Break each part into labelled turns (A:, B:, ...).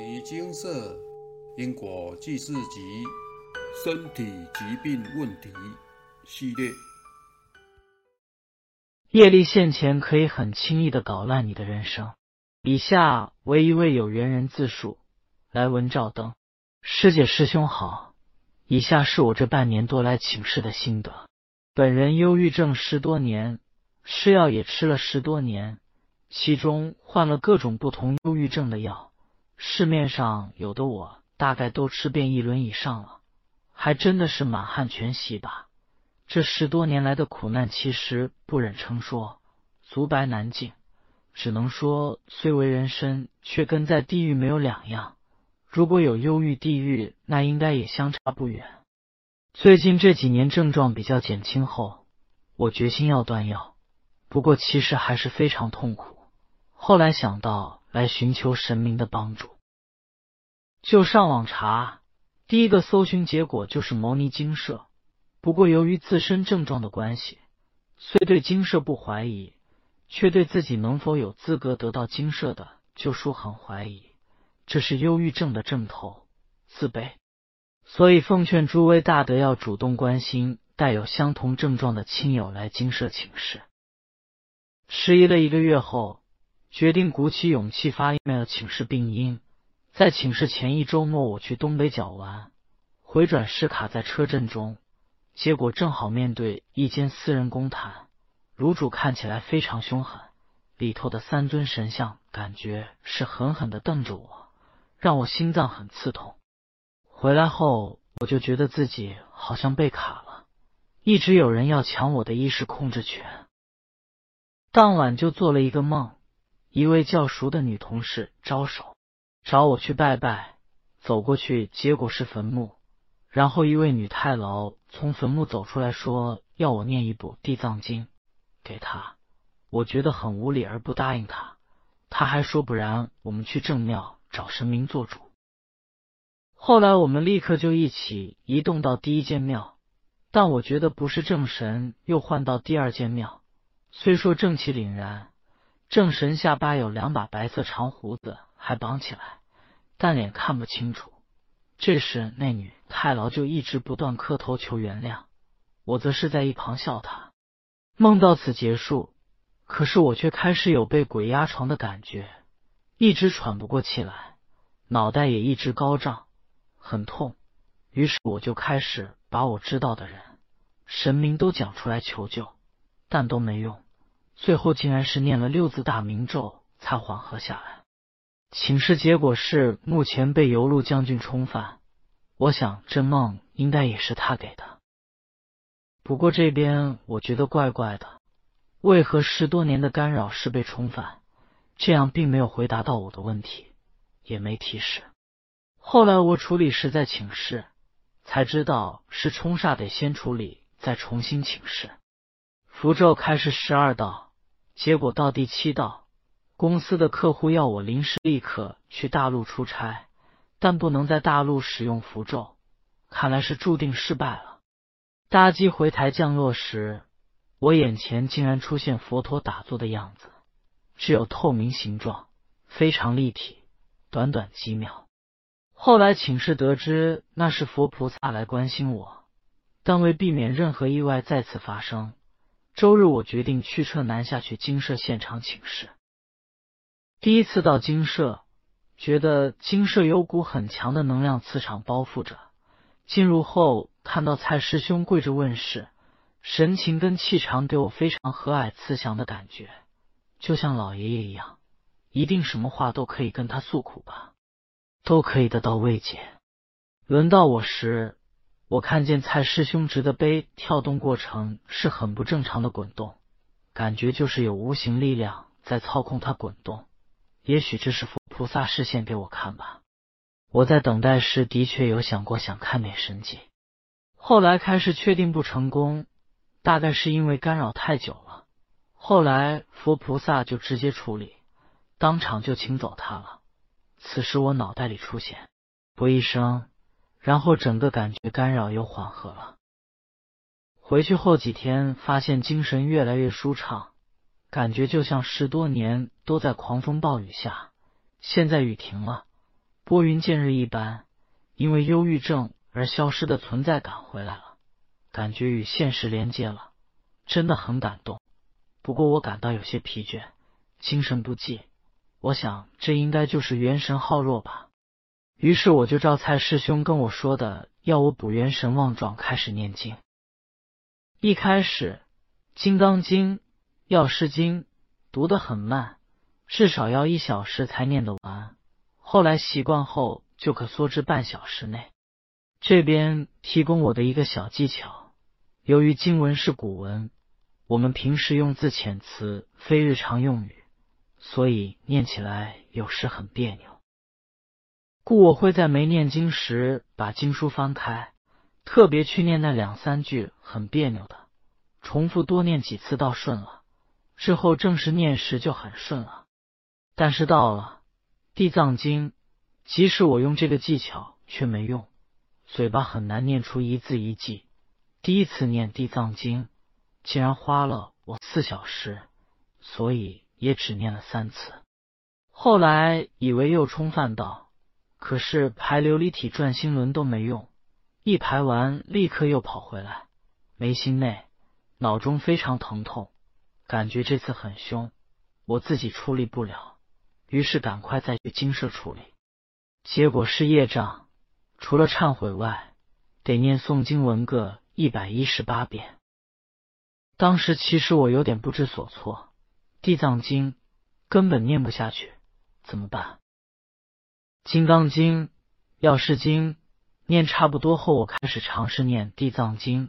A: 尼精舍因果记事集身体疾病问题系列。
B: 业力现前可以很轻易的搞烂你的人生。以下为一位有缘人自述：来文照灯，师姐师兄好。以下是我这半年多来请示的心得。本人忧郁症十多年，吃药也吃了十多年，其中换了各种不同忧郁症的药。市面上有的我大概都吃遍一轮以上了，还真的是满汉全席吧。这十多年来的苦难，其实不忍称说，足白难尽，只能说虽为人身，却跟在地狱没有两样。如果有忧郁地狱，那应该也相差不远。最近这几年症状比较减轻后，我决心要断药，不过其实还是非常痛苦。后来想到。来寻求神明的帮助，就上网查，第一个搜寻结果就是牟尼精舍。不过由于自身症状的关系，虽对精舍不怀疑，却对自己能否有资格得到精舍的救赎很怀疑。这是忧郁症的症头，自卑。所以奉劝诸位大德要主动关心带有相同症状的亲友来精舍请示。迟疑了一个月后。决定鼓起勇气发 email 请示病因。在请示前一周末，我去东北角玩，回转时卡在车阵中，结果正好面对一间私人公坛，炉主看起来非常凶狠，里头的三尊神像感觉是狠狠的瞪着我，让我心脏很刺痛。回来后，我就觉得自己好像被卡了，一直有人要抢我的意识控制权。当晚就做了一个梦。一位较熟的女同事招手找我去拜拜，走过去，结果是坟墓。然后一位女太牢从坟墓走出来说要我念一部《地藏经》给她，我觉得很无理而不答应她。她还说不然我们去正庙找神明做主。后来我们立刻就一起移动到第一间庙，但我觉得不是正神，又换到第二间庙，虽说正气凛然。正神下巴有两把白色长胡子，还绑起来，但脸看不清楚。这时那女太牢就一直不断磕头求原谅，我则是在一旁笑他。梦到此结束，可是我却开始有被鬼压床的感觉，一直喘不过气来，脑袋也一直高涨，很痛。于是我就开始把我知道的人、神明都讲出来求救，但都没用。最后竟然是念了六字大明咒才缓和下来。请示结果是目前被游路将军冲犯，我想这梦应该也是他给的。不过这边我觉得怪怪的，为何十多年的干扰是被冲犯？这样并没有回答到我的问题，也没提示。后来我处理时再请示，才知道是冲煞得先处理，再重新请示。符咒开始十二道。结果到第七道，公司的客户要我临时立刻去大陆出差，但不能在大陆使用符咒，看来是注定失败了。搭机回台降落时，我眼前竟然出现佛陀打坐的样子，只有透明形状，非常立体。短短几秒，后来请示得知那是佛菩萨来关心我，但为避免任何意外再次发生。周日，我决定驱车南下去金舍现场请示。第一次到金舍，觉得金舍有股很强的能量磁场包覆着。进入后，看到蔡师兄跪着问事，神情跟气场给我非常和蔼慈祥的感觉，就像老爷爷一样，一定什么话都可以跟他诉苦吧，都可以得到慰藉。轮到我时。我看见蔡师兄执的杯跳动过程是很不正常的滚动，感觉就是有无形力量在操控它滚动。也许这是佛菩萨示现给我看吧。我在等待时的确有想过想看点神迹，后来开始确定不成功，大概是因为干扰太久了。后来佛菩萨就直接处理，当场就请走他了。此时我脑袋里出现“不一声”。然后整个感觉干扰又缓和了。回去后几天，发现精神越来越舒畅，感觉就像十多年都在狂风暴雨下，现在雨停了，拨云见日一般，因为忧郁症而消失的存在感回来了，感觉与现实连接了，真的很感动。不过我感到有些疲倦，精神不济。我想这应该就是元神耗弱吧。于是我就照蔡师兄跟我说的，要我补元神旺状，开始念经。一开始《金刚经》《药师经》读得很慢，至少要一小时才念得完。后来习惯后，就可缩至半小时内。这边提供我的一个小技巧：由于经文是古文。我们平时用字遣词非日常用语，所以念起来有时很别扭。故我会在没念经时把经书翻开，特别去念那两三句很别扭的，重复多念几次倒顺了。之后正式念时就很顺了。但是到了《地藏经》，即使我用这个技巧却没用，嘴巴很难念出一字一句。第一次念《地藏经》。竟然花了我四小时，所以也只念了三次。后来以为又冲犯道，可是排琉璃体转心轮都没用，一排完立刻又跑回来，眉心内、脑中非常疼痛，感觉这次很凶，我自己处理不了，于是赶快再去精舍处理。结果是业障，除了忏悔外，得念诵经文个一百一十八遍。当时其实我有点不知所措，《地藏经》根本念不下去，怎么办？《金刚经》《药师经》念差不多后，我开始尝试念《地藏经》，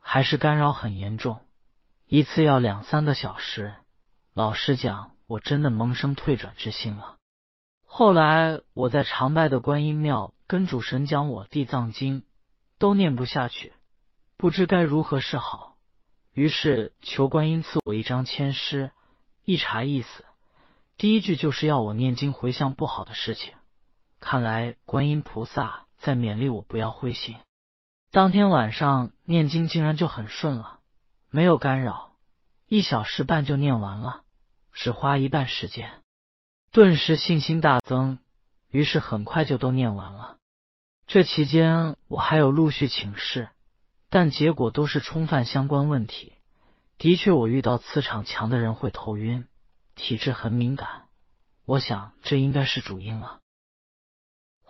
B: 还是干扰很严重，一次要两三个小时。老实讲，我真的萌生退转之心了。后来我在长拜的观音庙跟主神讲，我《地藏经》都念不下去，不知该如何是好。于是求观音赐我一张签诗，一查意思，第一句就是要我念经回向不好的事情。看来观音菩萨在勉励我不要灰心。当天晚上念经竟然就很顺了，没有干扰，一小时半就念完了，只花一半时间，顿时信心大增。于是很快就都念完了。这期间我还有陆续请示。但结果都是冲犯相关问题。的确，我遇到磁场强的人会头晕，体质很敏感。我想这应该是主因了。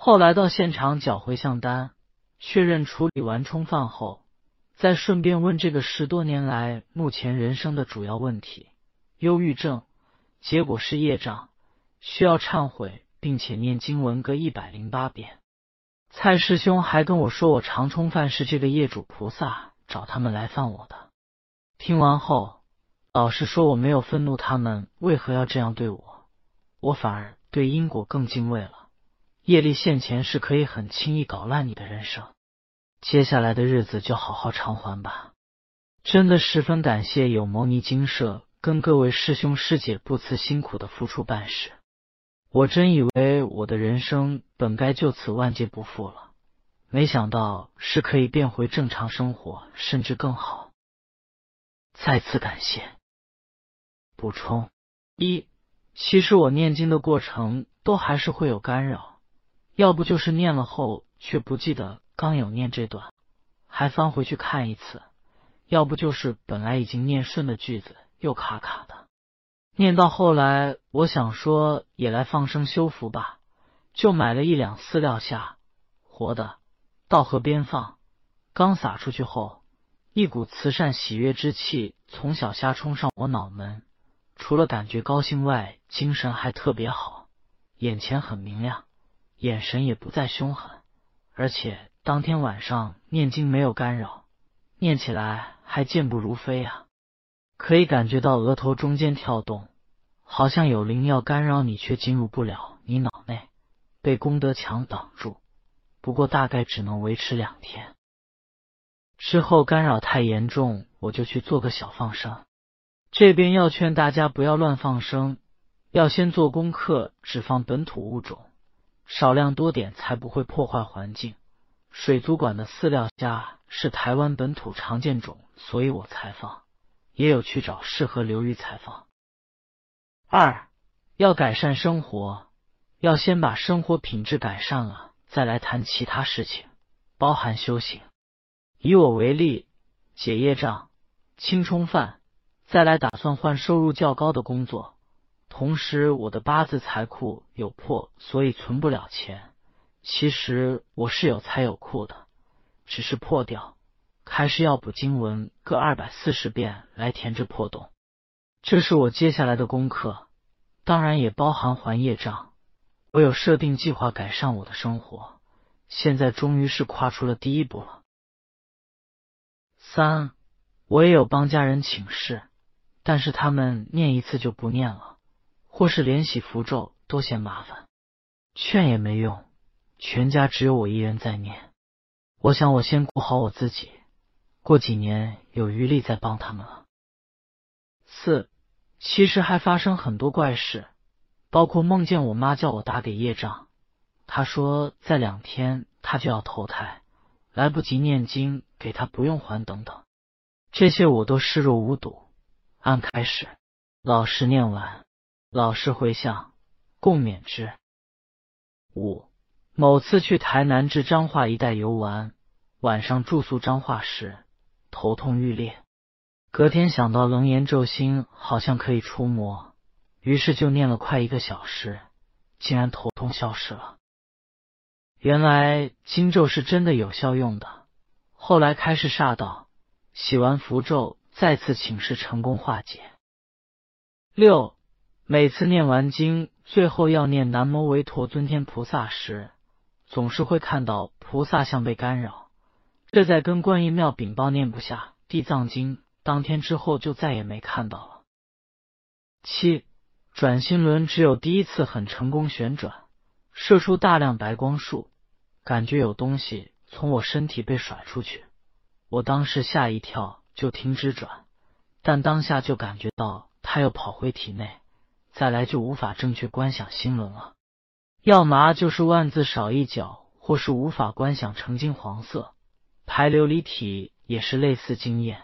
B: 后来到现场缴回向单，确认处理完冲犯后，再顺便问这个十多年来目前人生的主要问题——忧郁症。结果是业障，需要忏悔，并且念经文各一百零八遍。蔡师兄还跟我说，我常冲犯是这个业主菩萨找他们来犯我的。听完后，老实说，我没有愤怒他们为何要这样对我，我反而对因果更敬畏了。业力现前是可以很轻易搞烂你的人生，接下来的日子就好好偿还吧。真的十分感谢有牟尼精舍跟各位师兄师姐不辞辛苦的付出办事。我真以为我的人生本该就此万劫不复了，没想到是可以变回正常生活，甚至更好。再次感谢。补充一：其实我念经的过程都还是会有干扰，要不就是念了后却不记得刚有念这段，还翻回去看一次；要不就是本来已经念顺的句子又卡卡的。念到后来，我想说也来放生修福吧，就买了一两饲料虾，活的，到河边放。刚撒出去后，一股慈善喜悦之气从小虾冲上我脑门，除了感觉高兴外，精神还特别好，眼前很明亮，眼神也不再凶狠，而且当天晚上念经没有干扰，念起来还健步如飞啊。可以感觉到额头中间跳动，好像有灵要干扰你，却进入不了你脑内，被功德墙挡住。不过大概只能维持两天，之后干扰太严重，我就去做个小放生。这边要劝大家不要乱放生，要先做功课，只放本土物种，少量多点才不会破坏环境。水族馆的饲料虾是台湾本土常见种，所以我才放。也有去找适合流域采访。二要改善生活，要先把生活品质改善了，再来谈其他事情，包含修行。以我为例，解业障、清冲犯，再来打算换收入较高的工作。同时，我的八字财库有破，所以存不了钱。其实我是有财有库的，只是破掉，还是要补经文各二百四十遍来填这破洞。这是我接下来的功课，当然也包含还业障。我有设定计划改善我的生活，现在终于是跨出了第一步了。三，我也有帮家人请示，但是他们念一次就不念了。或是连洗符咒都嫌麻烦，劝也没用，全家只有我一人在念。我想我先顾好我自己，过几年有余力再帮他们了。四，其实还发生很多怪事，包括梦见我妈叫我打给业障，她说在两天她就要投胎，来不及念经给她不用还等等，这些我都视若无睹，按开始老实念完。老实回向，共勉之。五某次去台南至彰化一带游玩，晚上住宿彰化时，头痛欲裂。隔天想到楞严咒心好像可以除魔，于是就念了快一个小时，竟然头痛消失了。原来经咒是真的有效用的。后来开始煞到，洗完符咒，再次请示成功化解。六。每次念完经，最后要念南无维陀尊天菩萨时，总是会看到菩萨像被干扰。这在跟观音庙禀报念不下地藏经，当天之后就再也没看到了。七转心轮只有第一次很成功旋转，射出大量白光束，感觉有东西从我身体被甩出去，我当时吓一跳，就停止转，但当下就感觉到它又跑回体内。再来就无法正确观想心轮了，要麻就是万字少一角，或是无法观想成金黄色。排琉璃体也是类似经验，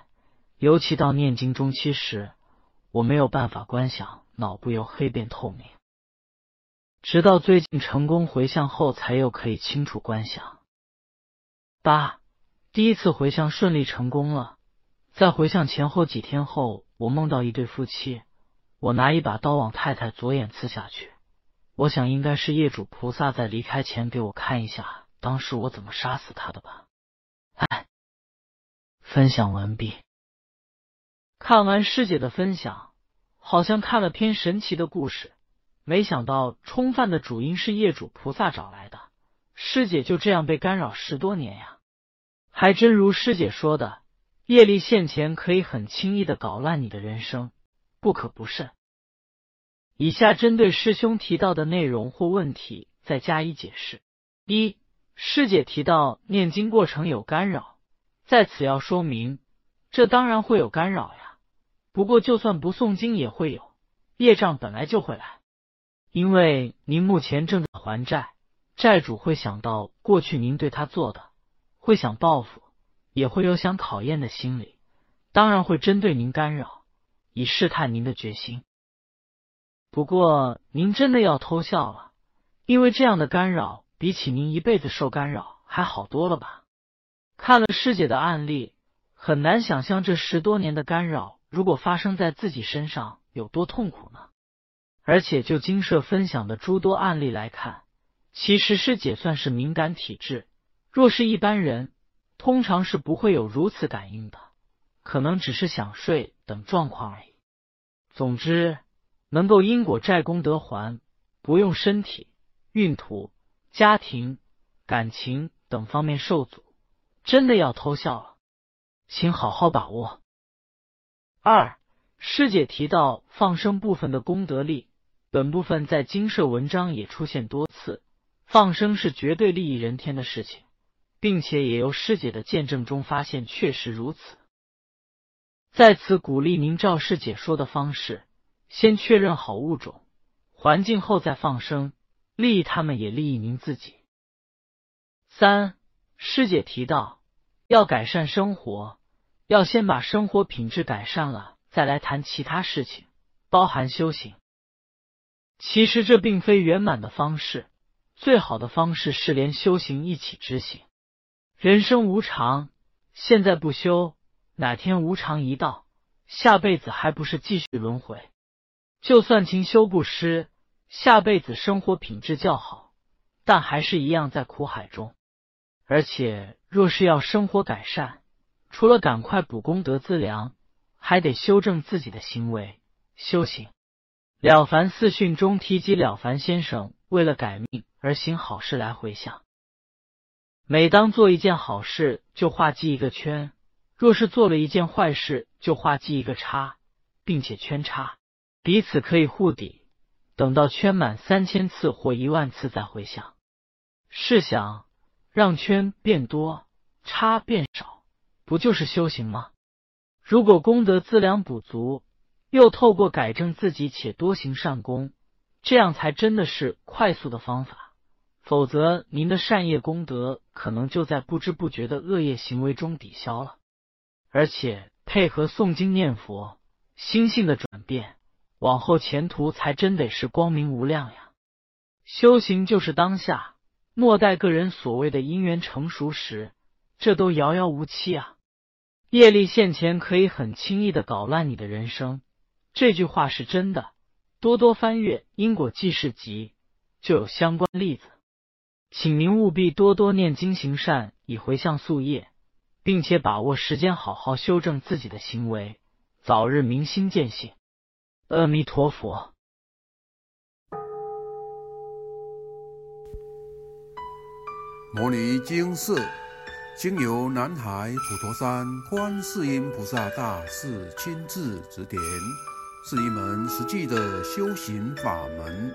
B: 尤其到念经中期时，我没有办法观想，脑部由黑变透明。直到最近成功回向后，才又可以清楚观想。八，第一次回向顺利成功了，在回向前后几天后，我梦到一对夫妻。我拿一把刀往太太左眼刺下去，我想应该是业主菩萨在离开前给我看一下，当时我怎么杀死他的吧。哎，分享完毕。看完师姐的分享，好像看了篇神奇的故事，没想到冲犯的主因是业主菩萨找来的，师姐就这样被干扰十多年呀。还真如师姐说的，业力现前可以很轻易的搞乱你的人生。不可不慎。以下针对师兄提到的内容或问题再加以解释。一、师姐提到念经过程有干扰，在此要说明，这当然会有干扰呀。不过就算不诵经也会有，业障本来就会来。因为您目前正在还债，债主会想到过去您对他做的，会想报复，也会有想考验的心理，当然会针对您干扰。以试探您的决心。不过，您真的要偷笑了，因为这样的干扰比起您一辈子受干扰还好多了吧？看了师姐的案例，很难想象这十多年的干扰如果发生在自己身上有多痛苦呢。而且就金社分享的诸多案例来看，其实师姐算是敏感体质，若是一般人，通常是不会有如此感应的。可能只是想睡等状况而已。总之，能够因果债功德还，不用身体、运土、家庭、感情等方面受阻，真的要偷笑了，请好好把握。二师姐提到放生部分的功德力，本部分在经社文章也出现多次，放生是绝对利益人天的事情，并且也由师姐的见证中发现确实如此。在此鼓励您照师姐说的方式，先确认好物种、环境后再放生，利益他们也利益您自己。三师姐提到，要改善生活，要先把生活品质改善了，再来谈其他事情，包含修行。其实这并非圆满的方式，最好的方式是连修行一起执行。人生无常，现在不修，哪天无常一到，下辈子还不是继续轮回？就算勤修布施，下辈子生活品质较好，但还是一样在苦海中。而且，若是要生活改善，除了赶快补功德资粮，还得修正自己的行为修行。了凡四训中提及了凡先生为了改命而行好事来回向。每当做一件好事，就画记一个圈；若是做了一件坏事，就画记一个叉，并且圈叉，彼此可以互抵。等到圈满三千次或一万次再回想。试想，让圈变多，叉变少，不就是修行吗？如果功德资粮补足，又透过改正自己且多行善功，这样才真的是快速的方法。否则，您的善业功德可能就在不知不觉的恶业行为中抵消了。而且配合诵经念佛，心性的转变，往后前途才真得是光明无量呀！修行就是当下，莫待个人所谓的因缘成熟时，这都遥遥无期啊！业力现前可以很轻易的搞乱你的人生，这句话是真的。多多翻阅《因果记事集》，就有相关例子。请您务必多多念经行善，以回向宿业，并且把握时间好好修正自己的行为，早日明心见性。阿弥陀佛。
A: 摩尼经寺经由南海普陀山观世音菩萨大士亲自指点，是一门实际的修行法门。